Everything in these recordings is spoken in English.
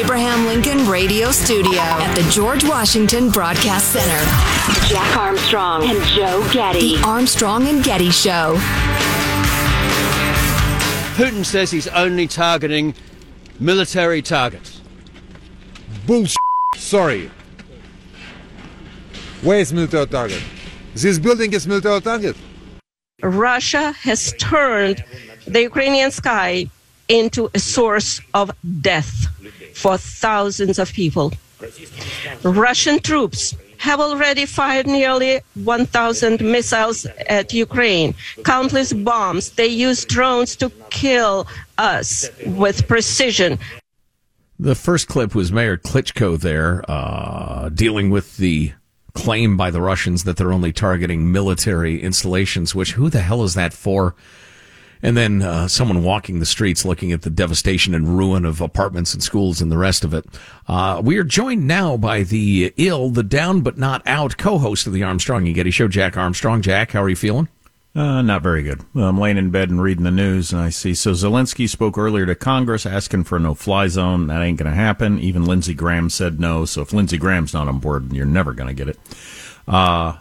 Abraham Lincoln Radio Studio at the George Washington Broadcast Center. Jack Armstrong and Joe Getty. The Armstrong and Getty Show. Putin says he's only targeting military targets. Bullshit. Sorry. Where is military target? This building is military target. Russia has turned the Ukrainian sky into a source of death for thousands of people. Russian troops have already fired nearly 1,000 missiles at Ukraine, countless bombs. They use drones to kill us with precision. The first clip was Mayor Klitschko there, uh, dealing with the claim by the Russians that they're only targeting military installations, which who the hell is that for? And then uh, someone walking the streets looking at the devastation and ruin of apartments and schools and the rest of it. Uh, we are joined now by the ill, the down but not out co host of the Armstrong and Getty Show, Jack Armstrong. Jack, how are you feeling? Uh, not very good. I'm laying in bed and reading the news, and I see. So Zelensky spoke earlier to Congress asking for a no-fly zone. That ain't going to happen. Even Lindsey Graham said no. So if Lindsey Graham's not on board, you're never going to get it. Uh,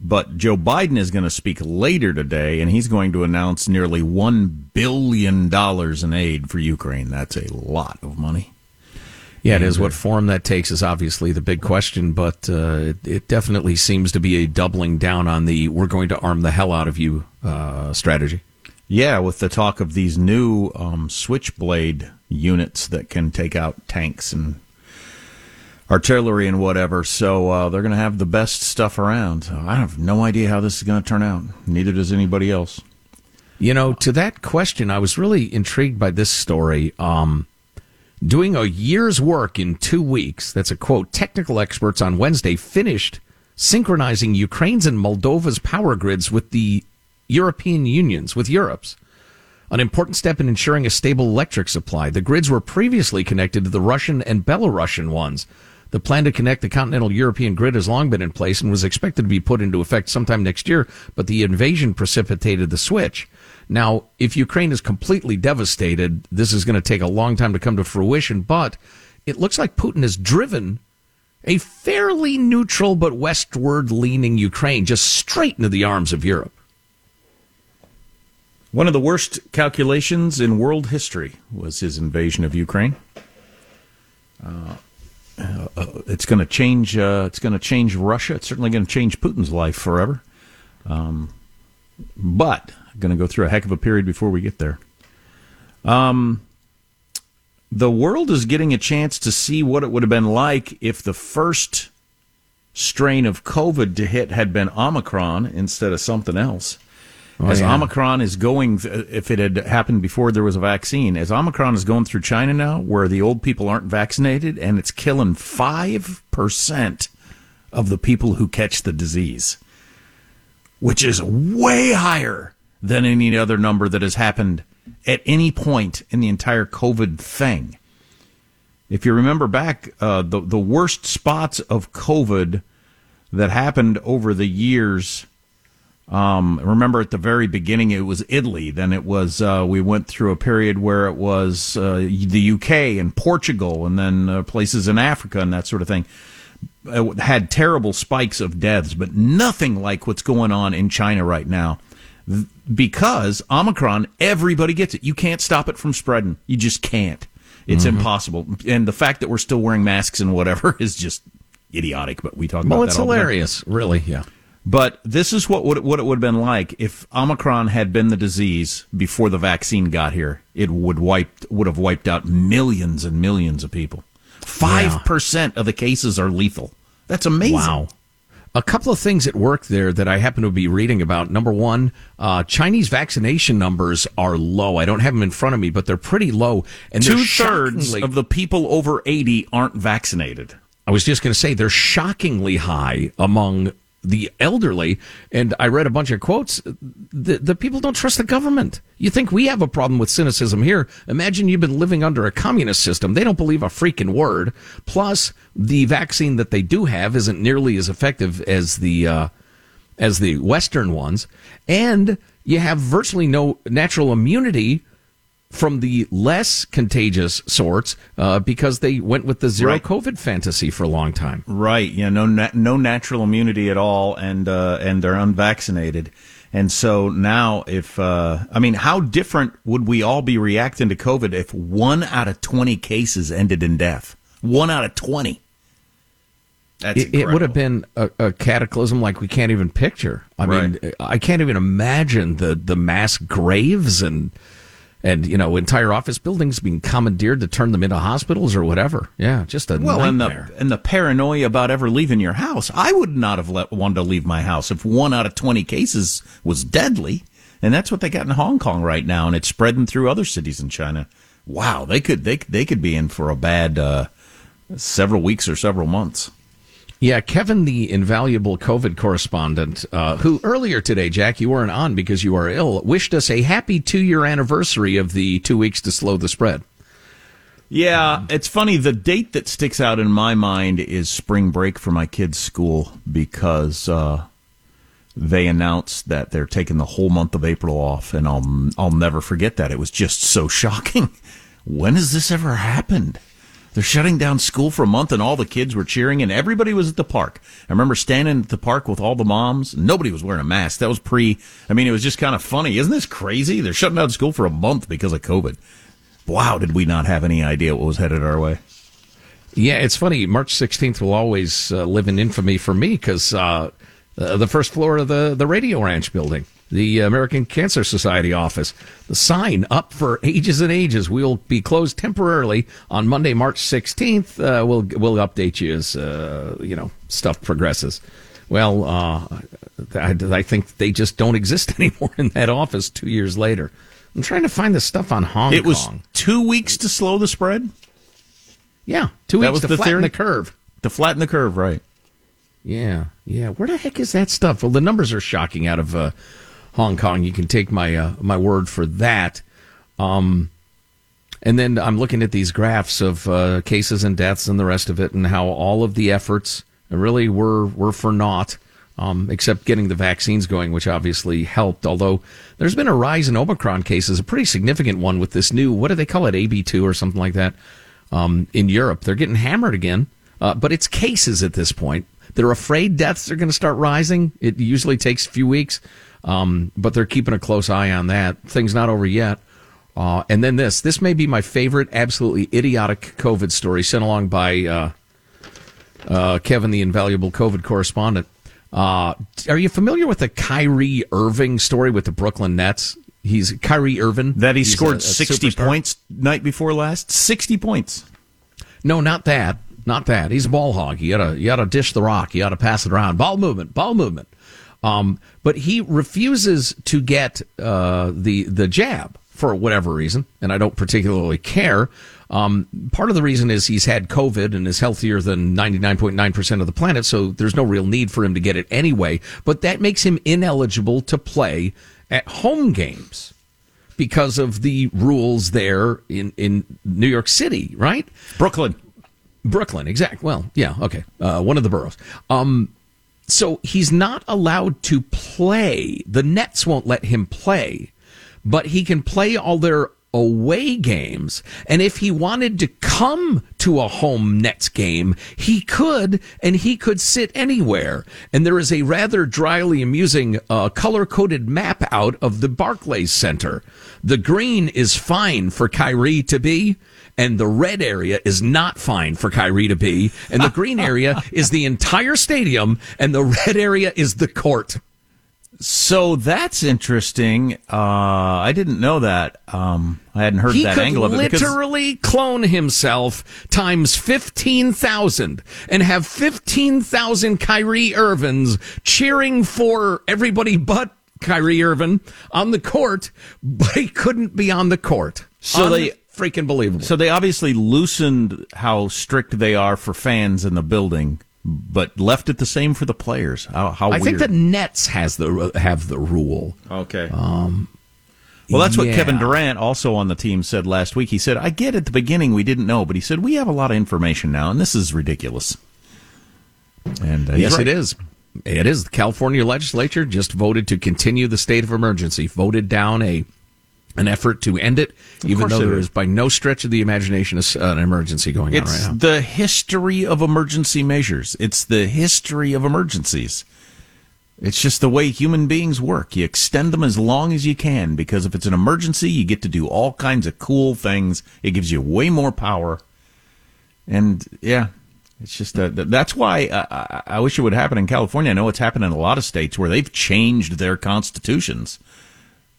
but Joe Biden is going to speak later today, and he's going to announce nearly one billion dollars in aid for Ukraine. That's a lot of money. Yeah, it is. What form that takes is obviously the big question, but uh, it, it, definitely seems to be a doubling down on the "we're going to arm the hell out of you" uh, strategy. Yeah, with the talk of these new um, switchblade units that can take out tanks and artillery and whatever. So uh, they're going to have the best stuff around. I have no idea how this is going to turn out. Neither does anybody else. You know, to that question, I was really intrigued by this story. Um, doing a year's work in two weeks. That's a quote. Technical experts on Wednesday finished synchronizing Ukraine's and Moldova's power grids with the European Union's, with Europe's. An important step in ensuring a stable electric supply. The grids were previously connected to the Russian and Belarusian ones. The plan to connect the continental European grid has long been in place and was expected to be put into effect sometime next year, but the invasion precipitated the switch. Now, if Ukraine is completely devastated, this is going to take a long time to come to fruition, but it looks like Putin has driven a fairly neutral but westward leaning Ukraine just straight into the arms of Europe. One of the worst calculations in world history was his invasion of Ukraine. Uh, uh, it's going to change. Uh, it's going to change Russia. It's certainly going to change Putin's life forever. Um, but going to go through a heck of a period before we get there. Um, the world is getting a chance to see what it would have been like if the first strain of COVID to hit had been Omicron instead of something else. Oh, as yeah. Omicron is going, if it had happened before there was a vaccine, as Omicron is going through China now, where the old people aren't vaccinated, and it's killing 5% of the people who catch the disease, which is way higher than any other number that has happened at any point in the entire COVID thing. If you remember back, uh, the the worst spots of COVID that happened over the years. Um, remember at the very beginning it was Italy. Then it was uh, we went through a period where it was uh, the UK and Portugal, and then uh, places in Africa and that sort of thing. It had terrible spikes of deaths, but nothing like what's going on in China right now because Omicron, everybody gets it. You can't stop it from spreading. You just can't. It's mm-hmm. impossible. And the fact that we're still wearing masks and whatever is just idiotic. But we talk about well, it's hilarious, really. Yeah. But this is what would what it would have been like if Omicron had been the disease before the vaccine got here. It would wiped would have wiped out millions and millions of people. Five percent of the cases are lethal. That's amazing. Wow a couple of things at work there that I happen to be reading about. Number one, uh, Chinese vaccination numbers are low. I don't have them in front of me, but they're pretty low. And two thirds of the people over 80 aren't vaccinated. I was just going to say they're shockingly high among the elderly. And I read a bunch of quotes. The, the people don't trust the government. You think we have a problem with cynicism here? Imagine you've been living under a communist system. They don't believe a freaking word. Plus, the vaccine that they do have isn't nearly as effective as the uh, as the Western ones, and you have virtually no natural immunity from the less contagious sorts uh, because they went with the zero Right. COVID fantasy for a long time. Right. Yeah. No. Na- no natural immunity at all, and uh, and they're unvaccinated. And so now, if uh, I mean, how different would we all be reacting to COVID if one out of twenty cases ended in death? One out of twenty. That's It, it would have been a, a cataclysm like we can't even picture. I mean, I can't even imagine the, the mass graves and and you know entire office buildings being commandeered to turn them into hospitals or whatever. Yeah, just a well, and the and the paranoia about ever leaving your house. I would not have let wanted to leave my house if one out of twenty cases was deadly, and that's what they got in Hong Kong right now, and it's spreading through other cities in China. Wow, they could they they could be in for a bad uh, several weeks or several months. Yeah, Kevin, the invaluable COVID correspondent, uh, who earlier today, Jack, you weren't on because you are ill, wished us a happy two year anniversary of the two weeks to slow the spread. Yeah, it's funny. The date that sticks out in my mind is spring break for my kids' school because uh, they announced that they're taking the whole month of April off, and I'll I'll never forget that. It was just so shocking. When has this ever happened? They're shutting down school for a month, and all the kids were cheering, and everybody was at the park. I remember standing at the park with all the moms. Nobody was wearing a mask. That was pre. I mean, it was just kind of funny. Isn't this crazy? They're shutting down school for a month because of COVID. Wow, did we not have any idea what was headed our way? Yeah, it's funny. March 16th will always uh, live in infamy for me because uh, the first floor of the, the Radio Ranch building, the American Cancer Society office, the sign up for ages and ages. We'll be closed temporarily on Monday, March 16th. Uh, we'll we'll update you as uh, you know stuff progresses. Well, uh, I, I think they just don't exist anymore in that office. Two years later, I'm trying to find the stuff on Hong Kong. It was two weeks to slow the spread, Yeah, two That weeks to the flatten theory? the curve. to flatten the curve, right? Yeah, yeah. Where the heck is that stuff? Well, the numbers are shocking out of uh, Hong Kong. You can take my uh, my word for that. Um, and then I'm looking at these graphs of uh, cases and deaths and the rest of it, and how all of the efforts really were were for naught, um, except getting the vaccines going, which obviously helped. Although there's been a rise in Omicron cases, a pretty significant one with this new what do they call it, AB2 or something like that, um, in Europe. They're getting hammered again, uh, but it's cases at this point. They're afraid deaths are going to start rising. It usually takes a few weeks, um, but they're keeping a close eye on that. Thing's not over yet. Uh, and then this. This may be my favorite, absolutely idiotic COVID story sent along by uh, uh, Kevin, the invaluable COVID correspondent. Uh, are you familiar with the Kyrie Irving story with the Brooklyn Nets? He's Kyrie Irving. That he scored a- a 60 superstar. points night before last. 60 points. No, not that. Not that. He's a ball hog. You gotta, you gotta dish the rock. You gotta pass it around. Ball movement. Ball movement. Um, but he refuses to get uh, the the jab for whatever reason, and I don't particularly care. Um, part of the reason is he's had COVID and is healthier than 99.9% of the planet, so there's no real need for him to get it anyway. But that makes him ineligible to play at home games because of the rules there in, in New York City, right? Brooklyn. Brooklyn, exact. Well, yeah, okay, uh, one of the boroughs. Um, so he's not allowed to play. The Nets won't let him play, but he can play all their away games. And if he wanted to come to a home Nets game, he could, and he could sit anywhere. And there is a rather dryly amusing uh, color coded map out of the Barclays Center. The green is fine for Kyrie to be. And the red area is not fine for Kyrie to be. And the green area is the entire stadium. And the red area is the court. So that's interesting. Uh, I didn't know that. Um, I hadn't heard he that angle of it. because- literally clone himself times 15,000 and have 15,000 Kyrie Irvings cheering for everybody but Kyrie Irving on the court, but he couldn't be on the court. So they- freaking believable. So they obviously loosened how strict they are for fans in the building, but left it the same for the players. How, how I weird. think the Nets has the have the rule. Okay. Um, well, that's what. Kevin Durant, also on the team, said last week. He said, I get at the beginning we didn't know, but he said, we have a lot of information now, and this is ridiculous. And uh, Yes, right. it is. It is. The California legislature just voted to continue the state of emergency, voted down a an effort to end it, even though there is. is by no stretch of the imagination an emergency going on It's right now. It's the history of emergency measures. It's the history of emergencies. It's just the way human beings work. You extend them as long as you can because if it's an emergency, you get to do all kinds of cool things. It gives you way more power. And yeah, it's just uh, th- that's why I, I, I wish it would happen in California. I know it's happened in a lot of states where they've changed their constitutions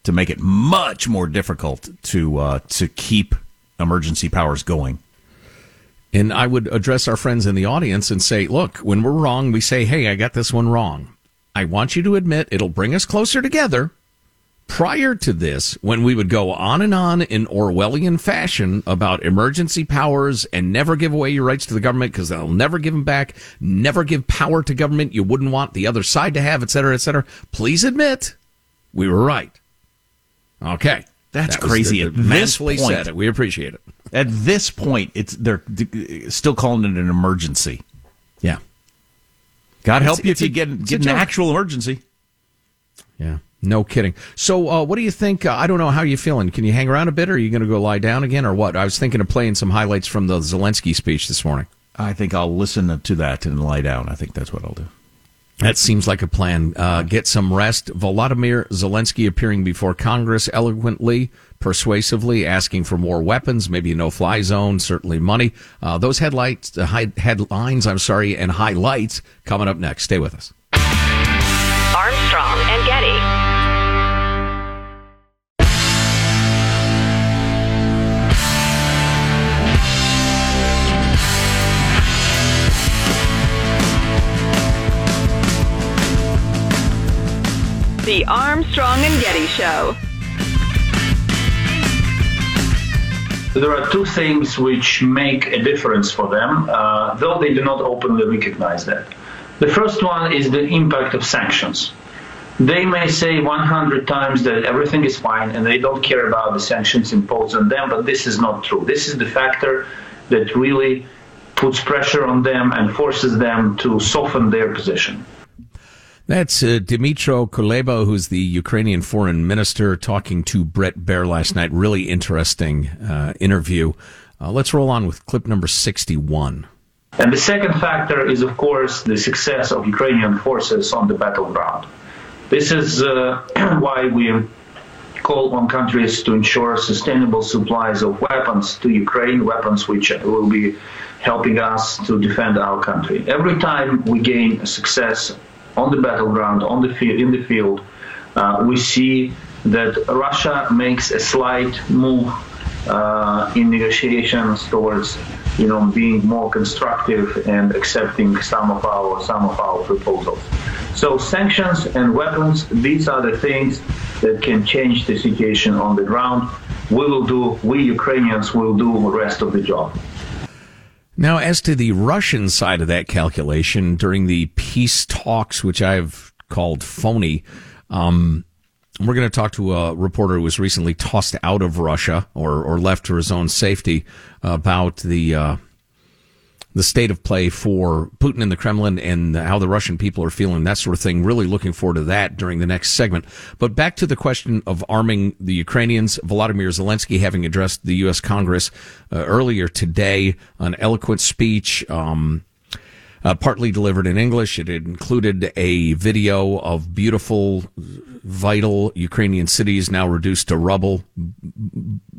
to make it much more difficult to uh, to keep emergency powers going. And I would address our friends in the audience and say, look, when we're wrong, we say, hey, I got this one wrong. I want you to admit it'll bring us closer together. Prior to this, when we would go on and on in Orwellian fashion about emergency powers and never give away your rights to the government because they'll never give them back, never give power to government you wouldn't want the other side to have, et cetera, et cetera, please admit we were right. Okay. That's That crazy. the- At this point- said it. We appreciate it. At this point, it's they're still calling it an emergency. Yeah. God It's- help you it's if a- you get get an actual emergency. Yeah, no kidding. So, uh, what do you think? Uh, I don't know how you're feeling. Can you hang around a bit, or are you going to go lie down again, or what? I was thinking of playing some highlights from the Zelensky speech this morning. I think I'll listen to that and lie down. I think that's what I'll do. That seems like a plan. Uh, get some rest. Volodymyr Zelensky appearing before Congress eloquently, persuasively, asking for more weapons, maybe a no-fly zone, certainly money. Uh, those headlights, uh, hi- headlines, I'm sorry, and highlights coming up next. Stay with us. Armstrong and Getty. The Armstrong and Getty Show. There are two things which make a difference for them, uh, though they do not openly recognize that. The first one is the impact of sanctions. They may say 100 times that everything is fine and they don't care about the sanctions imposed on them, but this is not true. This is the factor that really puts pressure on them and forces them to soften their position. That's uh, Dmytro Kuleba, who's the Ukrainian foreign minister, talking to Bret Baier last night. Really interesting uh, interview. Uh, let's roll on with clip number 61. And the second factor is, of course, the success of Ukrainian forces on the battleground. This is uh, why we call on countries to ensure sustainable supplies of weapons to Ukraine, weapons which will be helping us to defend our country. Every time we gain success on the battleground, on the field, in the field, uh, we see that Russia makes a slight move uh, in negotiations towards, you know, being more constructive and accepting some of our some of our proposals. So sanctions and weapons, these are the things that can change the situation on the ground. We will do, we Ukrainians will do the rest of the job. Now, as to the Russian side of that calculation, during the peace talks, which I've called phony, um, we're going to talk to a reporter who was recently tossed out of Russia or, or left to his own safety about the uh, the state of play for Putin and the Kremlin and how the Russian people are feeling, that sort of thing. Really looking forward to that during the next segment. But back to the question of arming the Ukrainians. Volodymyr Zelensky having addressed the U.S. Congress uh, earlier today, an eloquent speech. Um, uh, partly delivered in English. It included a video of beautiful, vital Ukrainian cities now reduced to rubble,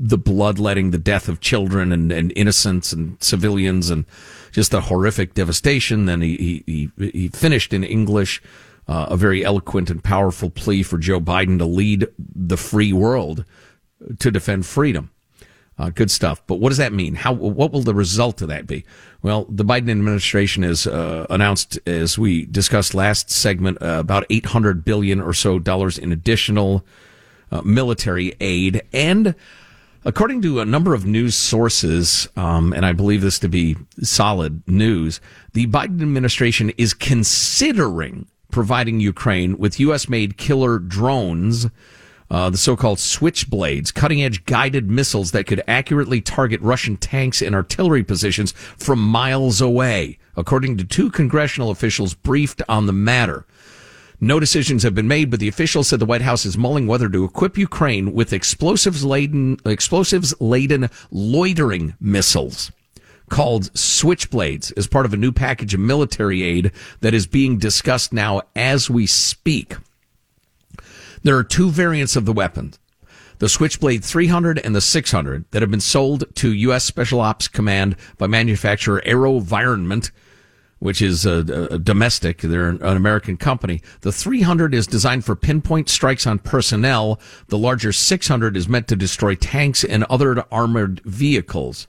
the bloodletting, the death of children and, and innocents and civilians, and just the horrific devastation. Then he, he, he, he finished in English. Uh, a very eloquent and powerful plea for Joe Biden to lead the free world to defend freedom. Uh, good stuff. But what does that mean? How? What will the result of that be? Well, the Biden administration has uh, announced, as we discussed last segment, uh, about 800 billion or so dollars in additional uh, military aid, and according to a number of news sources, um, and I believe this to be solid news, the Biden administration is considering providing Ukraine with U.S.-made killer drones uh, the so-called switchblades, cutting-edge guided missiles that could accurately target Russian tanks and artillery positions from miles away, according to two congressional officials briefed on the matter. No decisions have been made, but the officials said the White House is mulling whether to equip Ukraine with explosives laden, explosives laden loitering missiles called Switchblades as part of a new package of military aid that is being discussed now as we speak. There are two variants of the weapon. The Switchblade 300 and the 600 that have been sold to U.S. Special Ops Command by manufacturer AeroVironment which is a, a, domestic. They're an American company. The 300 is designed for pinpoint strikes on personnel. The larger 600 is meant to destroy tanks and other armored vehicles.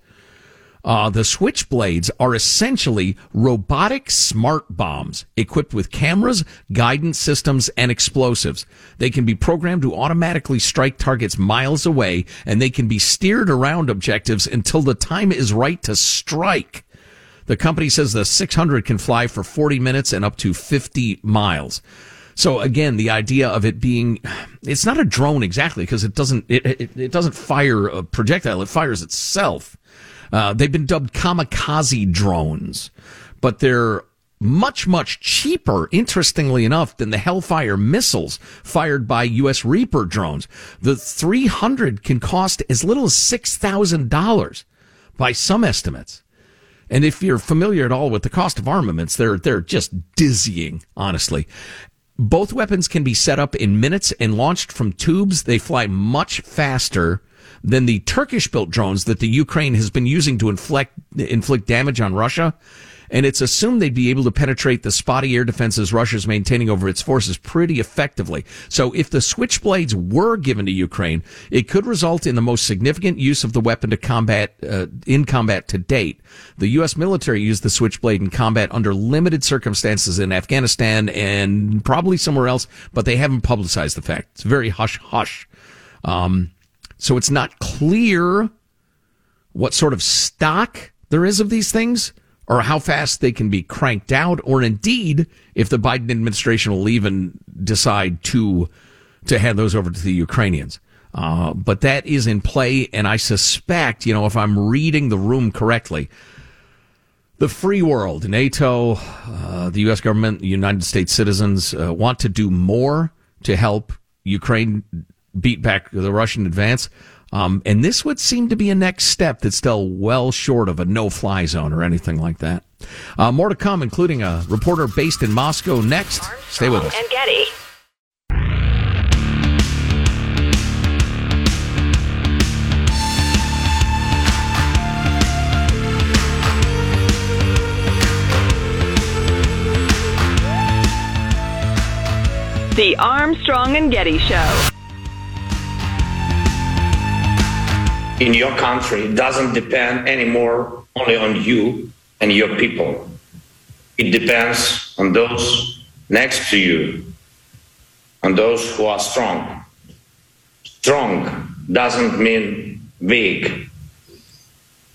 Uh, the switchblades are essentially robotic smart bombs equipped with cameras, guidance systems, and explosives. They can be programmed to automatically strike targets miles away, and they can be steered around objectives until the time is right to strike. The company says the 600 can fly for 40 minutes and up to 50 miles. So again, the idea of it being, it's not a drone exactly because it doesn't, it, it, it, doesn't fire a projectile. It fires itself. Uh, they've been dubbed kamikaze drones, but they're much, much cheaper, interestingly enough, than the Hellfire missiles fired by U.S. Reaper drones. The 300 can cost as little as $6,000 by some estimates. And if you're familiar at all with the cost of armaments, they're, they're just dizzying, honestly. Both weapons can be set up in minutes and launched from tubes. They fly much faster than the Turkish built drones that the Ukraine has been using to inflict, inflict damage on Russia and it's assumed they'd be able to penetrate the spotty air defenses Russia's maintaining over its forces pretty effectively. So if the switchblades were given to Ukraine, it could result in the most significant use of the weapon to combat uh, in combat to date. The U.S. military used the switchblade in combat under limited circumstances in Afghanistan and probably somewhere else, but they haven't publicized the fact. It's very hush hush. Um, so it's not clear what sort of stock there is of these things or how fast they can be cranked out, or indeed if the Biden administration will even decide to to hand those over to the Ukrainians. Uh, but that is in play, and I suspect, you know, if I'm reading the room correctly, the free world, NATO, uh, the U.S. government, United States citizens uh, want to do more to help Ukraine beat back the Russian advance. Um, and this would seem to be a next step that's still well short of a no-fly zone or anything like that. Uh, more to come, including a reporter based in Moscow next. Stay with us. And Getty. The Armstrong and Getty Show. In your country doesn't depend anymore only on you and your people. It depends on those next to you, on those who are strong. Strong doesn't mean weak.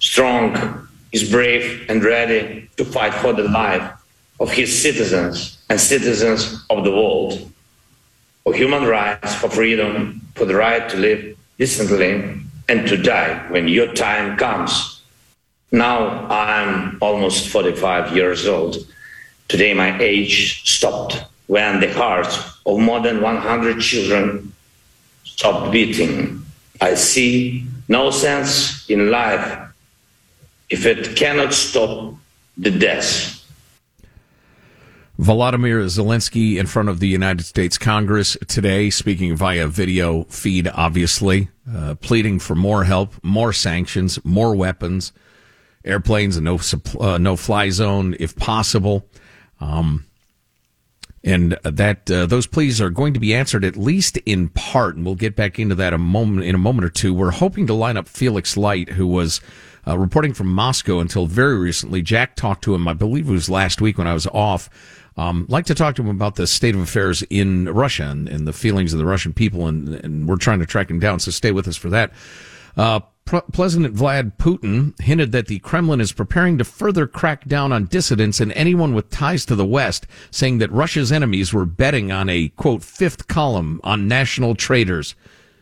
Strong is brave and ready to fight for the life of his citizens and citizens of the world, for human rights, for freedom, for the right to live decently and to die when your time comes. Now I'm almost 45 years old. Today my age stopped when the hearts of more than 100 children stopped beating. I see no sense in life if it cannot stop the death. Volodymyr Zelensky in front of the United States Congress today, speaking via video feed, obviously, uh, pleading for more help, more sanctions, more weapons, airplanes, and no uh, no fly zone if possible. Um, and that uh, those pleas are going to be answered at least in part, and we'll get back into that a moment in a moment or two. We're hoping to line up Felix Light, who was uh, reporting from Moscow until very recently. Jack talked to him, I believe it was last week when I was off um, like to talk to him about the state of affairs in Russia and, and the feelings of the Russian people, and, and, we're trying to track him down. So stay with us for that. Uh, President Vlad Putin hinted that the Kremlin is preparing to further crack down on dissidents and anyone with ties to the West, saying that Russia's enemies were betting on a quote fifth column on national traitors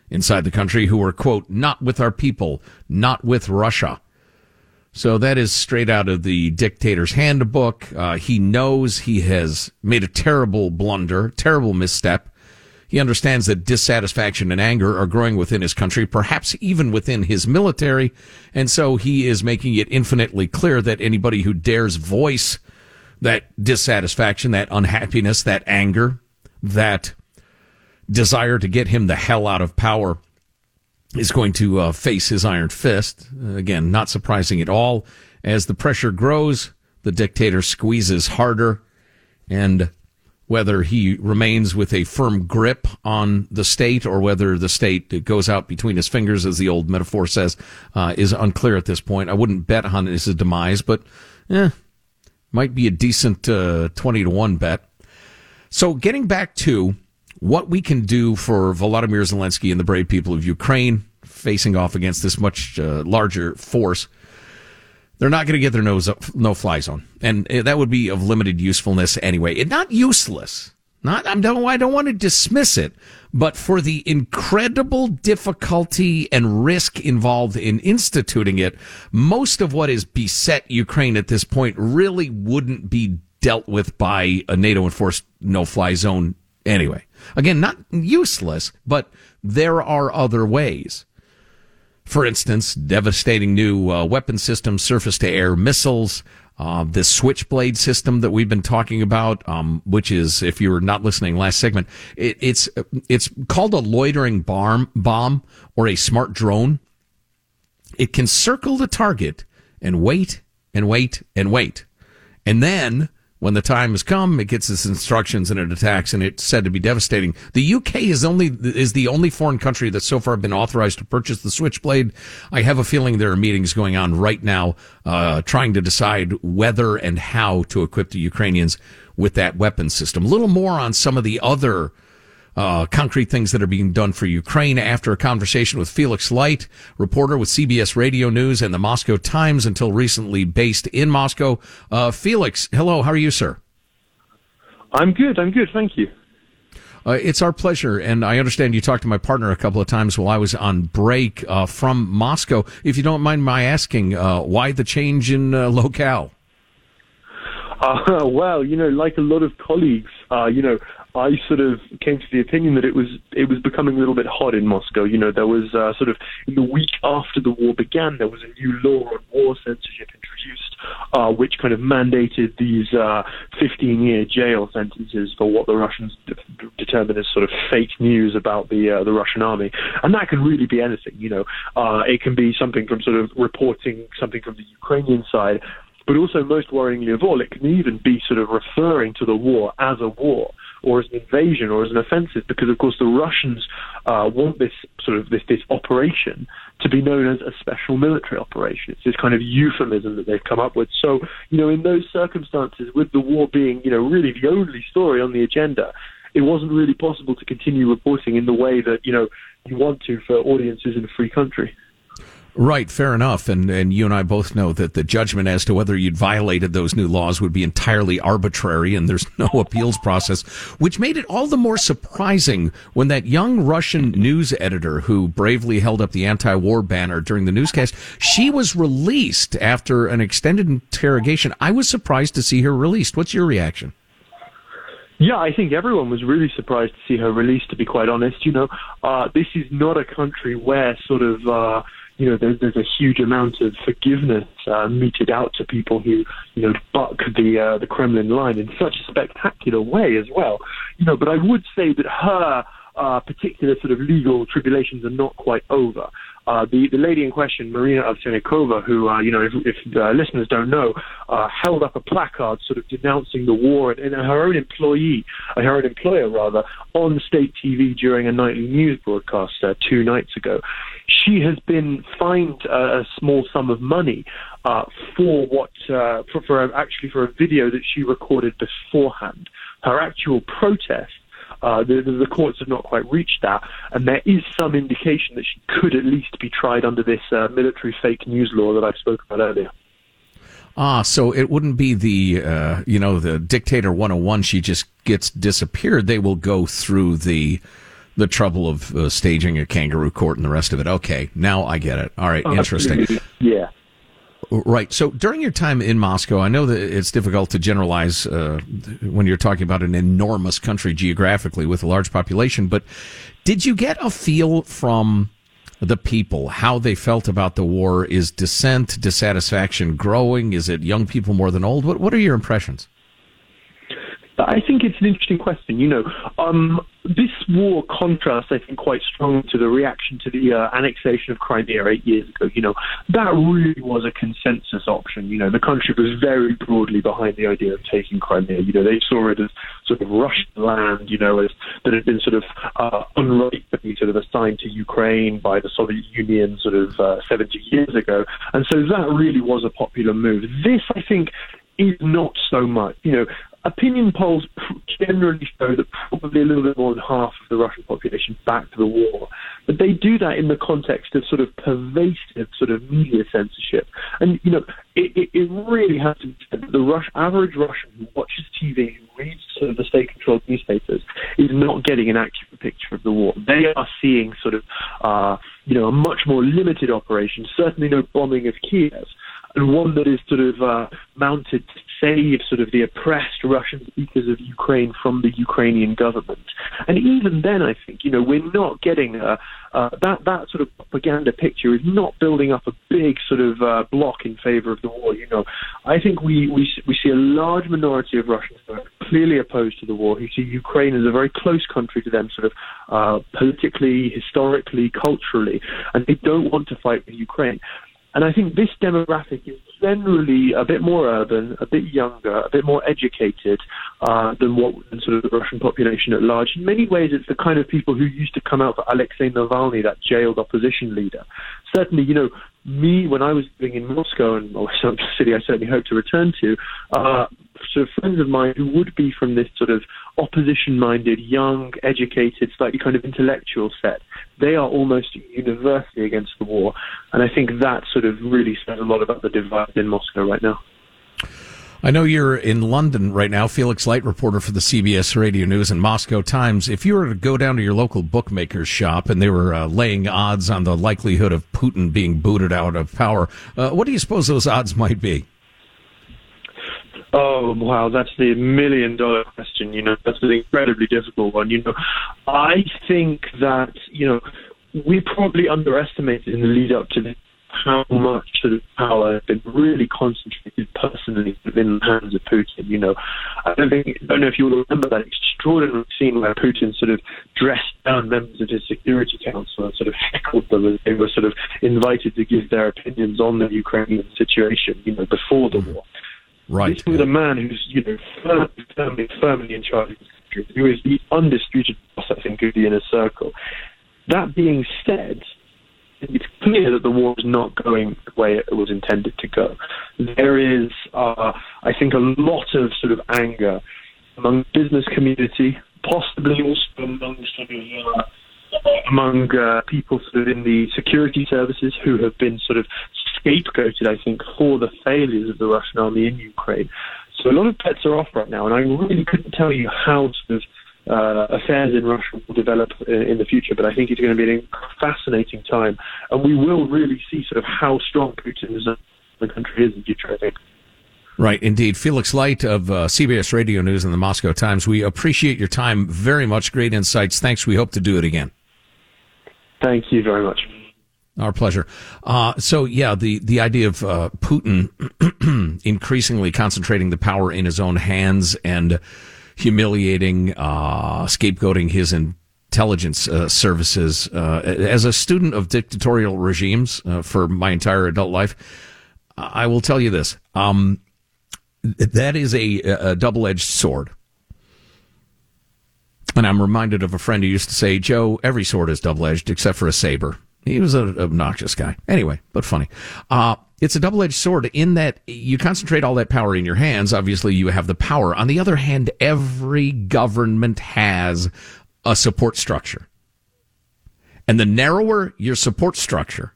inside the country who were quote not with our people, not with Russia. So that is straight out of the dictator's handbook. Uh, he knows he has made a terrible blunder, terrible misstep. He understands that dissatisfaction and anger are growing within his country, perhaps even within his military. And so he is making it infinitely clear that anybody who dares voice that dissatisfaction, that unhappiness, that anger, that desire to get him the hell out of power is going to uh, face his iron fist. Again, not surprising at all. As the pressure grows, the dictator squeezes harder, and whether he remains with a firm grip on the state or whether the state goes out between his fingers, as the old metaphor says, uh, is unclear at this point. I wouldn't bet on his demise, but eh, might be a decent uh, 20 to 1 bet. So, getting back to what we can do for Volodymyr Zelensky and the brave people of Ukraine facing off against this much uh, larger force. They're not going to get their nose up, no fly zone, and uh, that would be of limited usefulness anyway. It not useless. Not I don't I don't want to dismiss it, but for the incredible difficulty and risk involved in instituting it, most of what is beset Ukraine at this point really wouldn't be dealt with by a NATO enforced no fly zone anyway. Again, not useless, but there are other ways. For instance, devastating new uh, weapon systems, surface to air missiles, uh, this switchblade system that we've been talking about, um, which is, if you were not listening last segment, it, it's it's called a loitering bomb, bomb or a smart drone. It can circle the target and wait and wait and wait, and then when the time has come, it gets its instructions and it attacks, and it's said to be devastating. The UK is only is the only foreign country that's so far been authorized to purchase the Switchblade. I have a feeling there are meetings going on right now, uh, trying to decide whether and how to equip the Ukrainians with that weapon system. A little more on some of the other uh, concrete things that are being done for Ukraine after a conversation with Felix Light, reporter with CBS Radio News and the Moscow Times until recently based in Moscow. Uh, Felix, hello. How are you, sir? I'm good. I'm good. Thank you. Uh, it's our pleasure, and I understand you talked to my partner a couple of times while I was on break uh, from Moscow. If you don't mind my asking, uh, why the change in uh, locale? Uh, well, you know, like a lot of colleagues, uh, you know, I sort of came to the opinion that it was it was becoming a little bit hot in Moscow. You know, there was uh, sort of in the week after the war began, there was a new law on war censorship introduced, uh, which kind of mandated these 15-year uh, jail sentences for what the Russians de- determined as sort of fake news about the uh, the Russian army, and that can really be anything. You know, uh, it can be something from sort of reporting something from the Ukrainian side but also most worryingly of all, it can even be sort of referring to the war as a war or as an invasion or as an offensive, because of course the Russians uh, want this sort of this this operation to be known as a special military operation. It's this kind of euphemism that they've come up with. So you know, in those circumstances, with the war being you know really the only story on the agenda, it wasn't really possible to continue reporting in the way that you know you want to for audiences in a free country. Right, fair enough. And and you and I both know that the judgment as to whether you'd violated those new laws would be entirely arbitrary and there's no appeals process, which made it all the more surprising when that young Russian news editor who bravely held up the anti-war banner during the newscast, she was released after an extended interrogation. I was surprised to see her released. What's your reaction? Yeah, I think everyone was really surprised to see her released, to be quite honest. You know, uh, this is not a country where sort of, uh, you know, there's, there's a huge amount of forgiveness uh, meted out to people who, you know, buck the uh, the Kremlin line in such a spectacular way as well. You know, but I would say that her uh, particular sort of legal tribulations are not quite over. Uh, the, the lady in question, Marina Ovsyannikova, who, uh, you know, if, if uh, listeners don't know, uh, held up a placard sort of denouncing the war and, and her own employee, uh, her own employer rather, on state TV during a nightly news broadcast uh, two nights ago. She has been fined a small sum of money uh, for what, uh, for, for actually for a video that she recorded beforehand. Her actual protest uh, the, the, courts have not quite reached that, and there is some indication that she could at least be tried under this uh, military fake news law that I spoke about earlier. Ah, so it wouldn't be the uh, you know the dictator 101. She just gets disappeared. They will go through the the trouble of uh, staging a kangaroo court and the rest of it. Okay, now I get it. All right, interesting. Yeah. Right. So during your time in Moscow, I know that it's difficult to generalize uh, when you're talking about an enormous country geographically with a large population, but did you get a feel from the people, how they felt about the war? Is dissent, dissatisfaction growing? Is it young people more than old? What, what are your impressions? I think it's an interesting question. You know, um, this war contrasts, I think, quite strongly to the reaction to the uh, annexation of Crimea eight years ago. You know, that really was a consensus option. You know, the country was very broadly behind the idea of taking Crimea. You know, they saw it as sort of Russian land, you know, as that had been sort of uh, unrightfully sort of assigned to Ukraine by the Soviet Union sort of uh, 70 years ago. And so that really was a popular move. This, I think, is not so much. You know, opinion polls generally show that probably a little bit more than half of the Russian population backed the war. But they do that in the context of sort of pervasive sort of media censorship. And, you know, it, it, it really has to be said that the average Russian who watches TV, who reads sort of the state-controlled newspapers, is not getting an accurate picture of the war. They are seeing sort of, uh, you know, a much more limited operation, certainly no bombing of Kiev, and one that is sort of uh, mounted to save sort of the oppressed Russian speakers of Ukraine from the Ukrainian government. And even then, I think you know we're not getting a, uh, that that sort of propaganda picture is not building up a big sort of uh, block in favor of the war. You know, I think we we we see a large minority of Russians who are clearly opposed to the war, who see Ukraine as a very close country to them, sort of uh, politically, historically, culturally, and they don't want to fight with Ukraine. And I think this demographic is generally a bit more urban, a bit younger, a bit more educated uh, than what sort of the Russian population at large. In many ways, it's the kind of people who used to come out for Alexei Navalny, that jailed opposition leader. Certainly, you know, me when I was living in Moscow and or some city I certainly hope to return to, uh, sort of friends of mine who would be from this sort of opposition-minded, young, educated, slightly kind of intellectual set, they are almost universally against the war, and I think that sort of really says a lot about the divide in Moscow right now. I know you're in London right now, Felix Light, reporter for the CBS Radio News and Moscow Times. If you were to go down to your local bookmaker's shop and they were uh, laying odds on the likelihood of Putin being booted out of power, uh, what do you suppose those odds might be? Oh wow, that's the million dollar question. You know, that's an incredibly difficult one. You know, I think that you know we probably underestimated in the lead up to this how much of power has been really concentrated personally within the hands of Putin. You know, I don't think I don't know if you will remember that extraordinary scene where Putin sort of dressed down members of his Security Council and sort of heckled them as they were sort of invited to give their opinions on the Ukrainian situation. You know, before the war. Right. This was a man who's you know firmly, firmly, firmly in charge of his country, who is the undisputed boss, I think, of the inner circle. That being said, it's clear that the war is not going the way it was intended to go. There is, uh, I think, a lot of sort of anger among the business community, possibly also among sort of uh, among uh, people sort of in the security services who have been sort of scapegoated, I think, for the failures of the Russian army in Ukraine. So a lot of bets are off right now, and I really couldn't tell you how sort of uh, affairs in Russia will develop in, in, the future. But I think it's going to be a fascinating time, and we will really see sort of how strong Putin's the country is in future. I think. Right, indeed. Felix Light of uh, CBS Radio News and the Moscow Times. We appreciate your time very much. Great insights. Thanks. We hope to do it again. Thank you very much. Our pleasure. Uh, so, yeah, the, the idea of uh, Putin increasingly concentrating the power in his own hands and humiliating, uh, scapegoating his intelligence uh, services. Uh, as a student of dictatorial regimes uh, for my entire adult life, I will tell you this. Um, that is a, a double edged sword. And I'm reminded of a friend who used to say, Joe, every sword is double edged except for a saber. He was an obnoxious guy. Anyway, but funny. Uh, it's a double edged sword in that you concentrate all that power in your hands. Obviously, you have the power. On the other hand, every government has a support structure. And the narrower your support structure,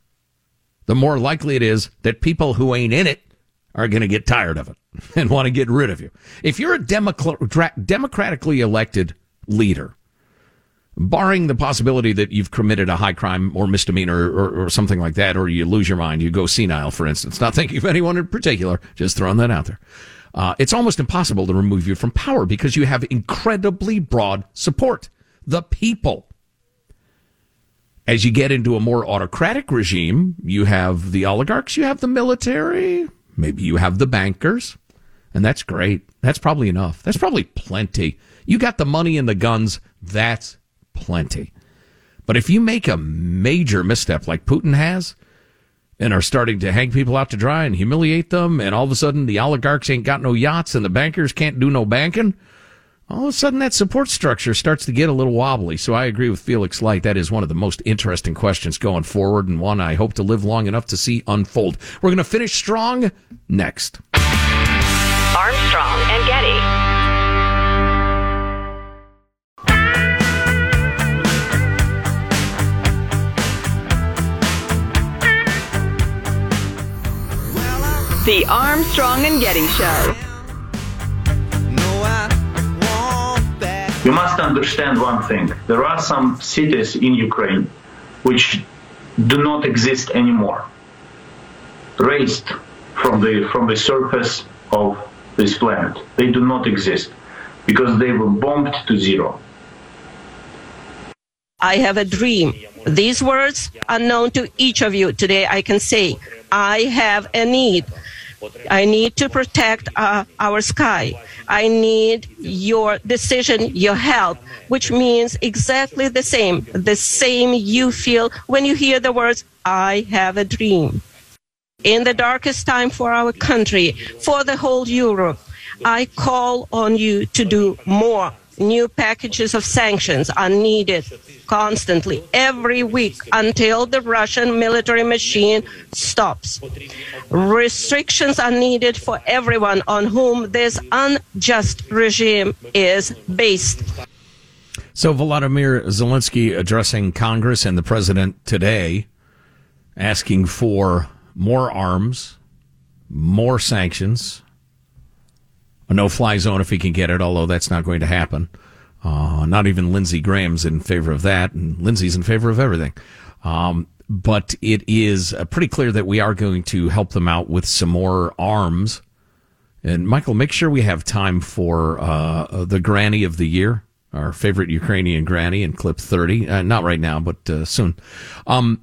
the more likely it is that people who ain't in it are going to get tired of it and want to get rid of you. If you're a democratically elected leader, barring the possibility that you've committed a high crime or misdemeanor or, or, something like that, or you lose your mind, you go senile, for instance. Not thinking of anyone in particular, just throwing that out there. Uh, it's almost impossible to remove you from power because you have incredibly broad support. The people. As you get into a more autocratic regime, you have the oligarchs, you have the military, maybe you have the bankers, and that's great. That's probably enough. That's probably plenty. You got the money and the guns. That's plenty. But if you make a major misstep like Putin has, and are starting to hang people out to dry and humiliate them, and all of a sudden the oligarchs ain't got no yachts and the bankers can't do no banking, all of a sudden that support structure starts to get a little wobbly. So I agree with Felix Light. That is one of the most interesting questions going forward, and one I hope to live long enough to see unfold. We're going to finish strong next. Armstrong and Getty. The Armstrong and Getty Show. You must understand one thing. There are some cities in Ukraine which do not exist anymore. Razed from the from the surface of this planet. They do not exist because they were bombed to zero. I have a dream. These words are known to each of you. Today I can say, I have a need. I need to protect uh, our sky. I need your decision, your help, which means exactly the same, the same you feel when you hear the words, I have a dream. In the darkest time for our country, for the whole Europe, I call on you to do more New packages of sanctions are needed constantly every week until the Russian military machine stops. Restrictions are needed for everyone on whom this unjust regime is based. So, Volodymyr Zelensky addressing Congress and the president today, asking for more arms, more sanctions, a no fly zone if he can get it, although that's not going to happen. Uh, not even Lindsey Graham's in favor of that, and Lindsey's in favor of everything. Um, but it is uh, pretty clear that we are going to help them out with some more arms. And Michael, make sure we have time for uh, the granny of the year, our favorite Ukrainian granny in clip 30. Uh, not right now, but uh, soon. Um,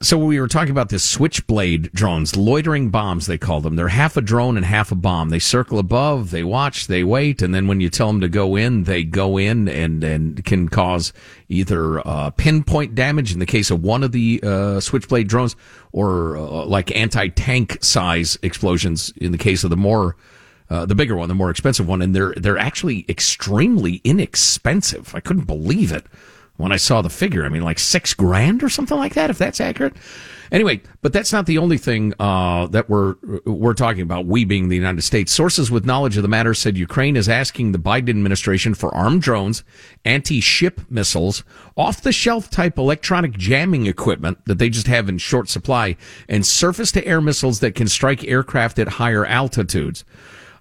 so we were talking about this switchblade drones, loitering bombs, they call them. They're half a drone and half a bomb. They circle above, they watch, they wait, and then when you tell them to go in, they go in and, and can cause either uh, pinpoint damage in the case of one of the uh, switchblade drones or uh, like anti-tank size explosions in the case of the more uh, the bigger one, the more expensive one, and they're they're actually extremely inexpensive. I couldn't believe it when I saw the figure. I mean, like six grand or something like that, if that's accurate. Anyway, but that's not the only thing uh, that we're we're talking about. We being the United States, sources with knowledge of the matter said Ukraine is asking the Biden administration for armed drones, anti-ship missiles, off-the-shelf type electronic jamming equipment that they just have in short supply, and surface-to-air missiles that can strike aircraft at higher altitudes.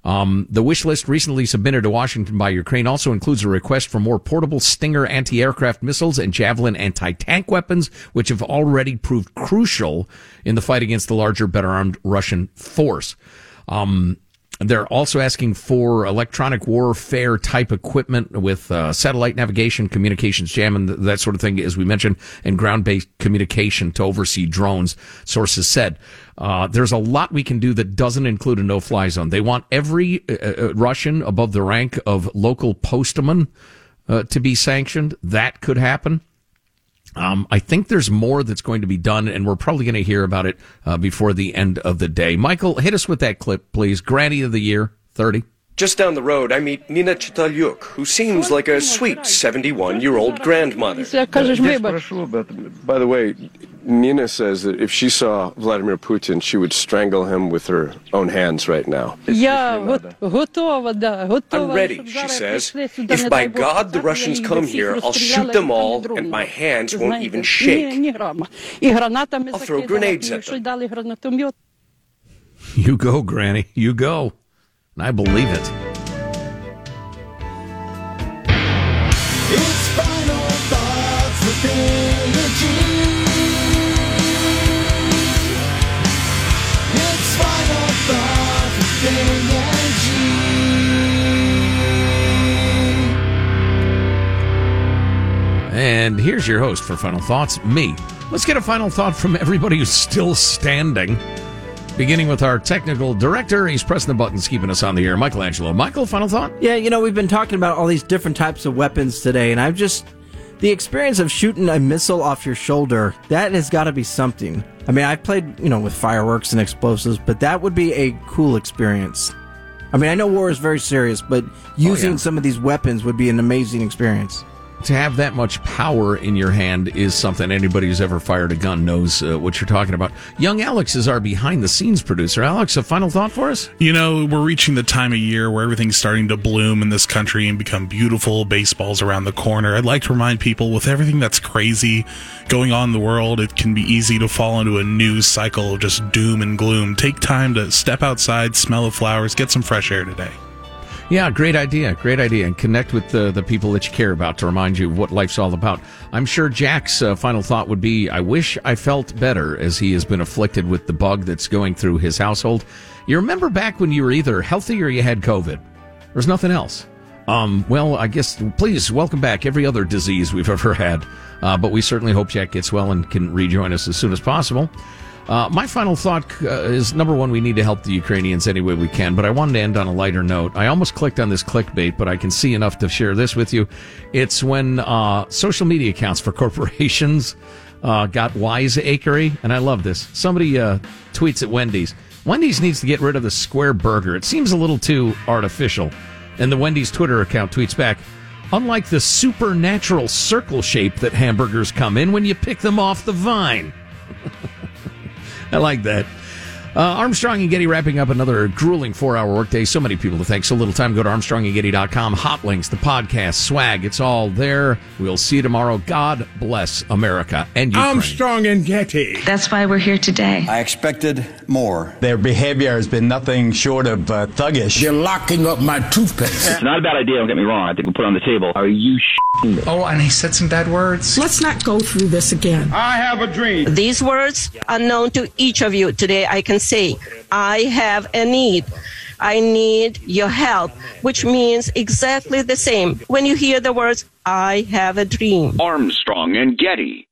Um, the wish list recently submitted to Washington by Ukraine also includes a request for more portable Stinger anti-aircraft missiles and Javelin anti-tank weapons, which have already proved crucial in the fight against the larger, better armed Russian force. Um, they're also asking for electronic warfare type equipment with uh, satellite navigation, communications jam, and that sort of thing, as we mentioned, and ground based communication to oversee drones, sources said. Uh, there's a lot we can do that doesn't include a no fly zone. They want every uh, uh, Russian above the rank of local postman uh, to be sanctioned. That could happen. Um, I think there's more that's going to be done, and we're probably going to hear about it uh, before the end of the day. Michael, hit us with that clip, please. Granny of the Year, 30. Just down the road, I meet Nina Chitalyuk, who seems like a sweet 71 year old grandmother. By the way, Nina says that if she saw Vladimir Putin, she would strangle him with her own hands right now. I'm ready, she says. If by God the Russians come here, I'll shoot them all and my hands won't even shake. I'll throw grenades at them. You go, Granny. You go. And I believe it. It's final thoughts with energy. It's final thought with and And here's your host for Final Thoughts, me. Let's get a final thought from everybody who's still standing. Beginning with our technical director. He's pressing the buttons, keeping us on the air. Michelangelo. Michael, final thought? Yeah, you know, we've been talking about all these different types of weapons today, and I've just. The experience of shooting a missile off your shoulder, that has got to be something. I mean, I've played, you know, with fireworks and explosives, but that would be a cool experience. I mean, I know war is very serious, but oh, using yeah. some of these weapons would be an amazing experience. To have that much power in your hand is something anybody who's ever fired a gun knows uh, what you're talking about. Young Alex is our behind the scenes producer. Alex, a final thought for us? You know, we're reaching the time of year where everything's starting to bloom in this country and become beautiful. Baseball's around the corner. I'd like to remind people with everything that's crazy going on in the world, it can be easy to fall into a news cycle of just doom and gloom. Take time to step outside, smell the flowers, get some fresh air today. Yeah, great idea. Great idea. And connect with the, the people that you care about to remind you of what life's all about. I'm sure Jack's uh, final thought would be I wish I felt better as he has been afflicted with the bug that's going through his household. You remember back when you were either healthy or you had COVID? There's nothing else. Um, well, I guess please welcome back every other disease we've ever had. Uh, but we certainly hope Jack gets well and can rejoin us as soon as possible. Uh, my final thought uh, is number one, we need to help the Ukrainians any way we can, but I wanted to end on a lighter note. I almost clicked on this clickbait, but I can see enough to share this with you. It's when uh, social media accounts for corporations uh, got wiseacre, and I love this. Somebody uh, tweets at Wendy's. Wendy's needs to get rid of the square burger. It seems a little too artificial. And the Wendy's Twitter account tweets back, unlike the supernatural circle shape that hamburgers come in when you pick them off the vine. I like that. Uh, Armstrong and Getty wrapping up another grueling four hour workday. So many people to thank. So little time. Go to ArmstrongandGetty.com. Hot links, the podcast, swag. It's all there. We'll see you tomorrow. God bless America and Ukraine. Armstrong and Getty. That's why we're here today. I expected more. Their behavior has been nothing short of uh, thuggish. You're locking up my toothpaste. It's not a bad idea, don't get me wrong. I think we'll put it on the table. Are you sh**ing me? Oh, and he said some bad words. Let's not go through this again. I have a dream. These words are known to each of you. Today I can say, I have a need. I need your help, which means exactly the same when you hear the words, I have a dream. Armstrong and Getty.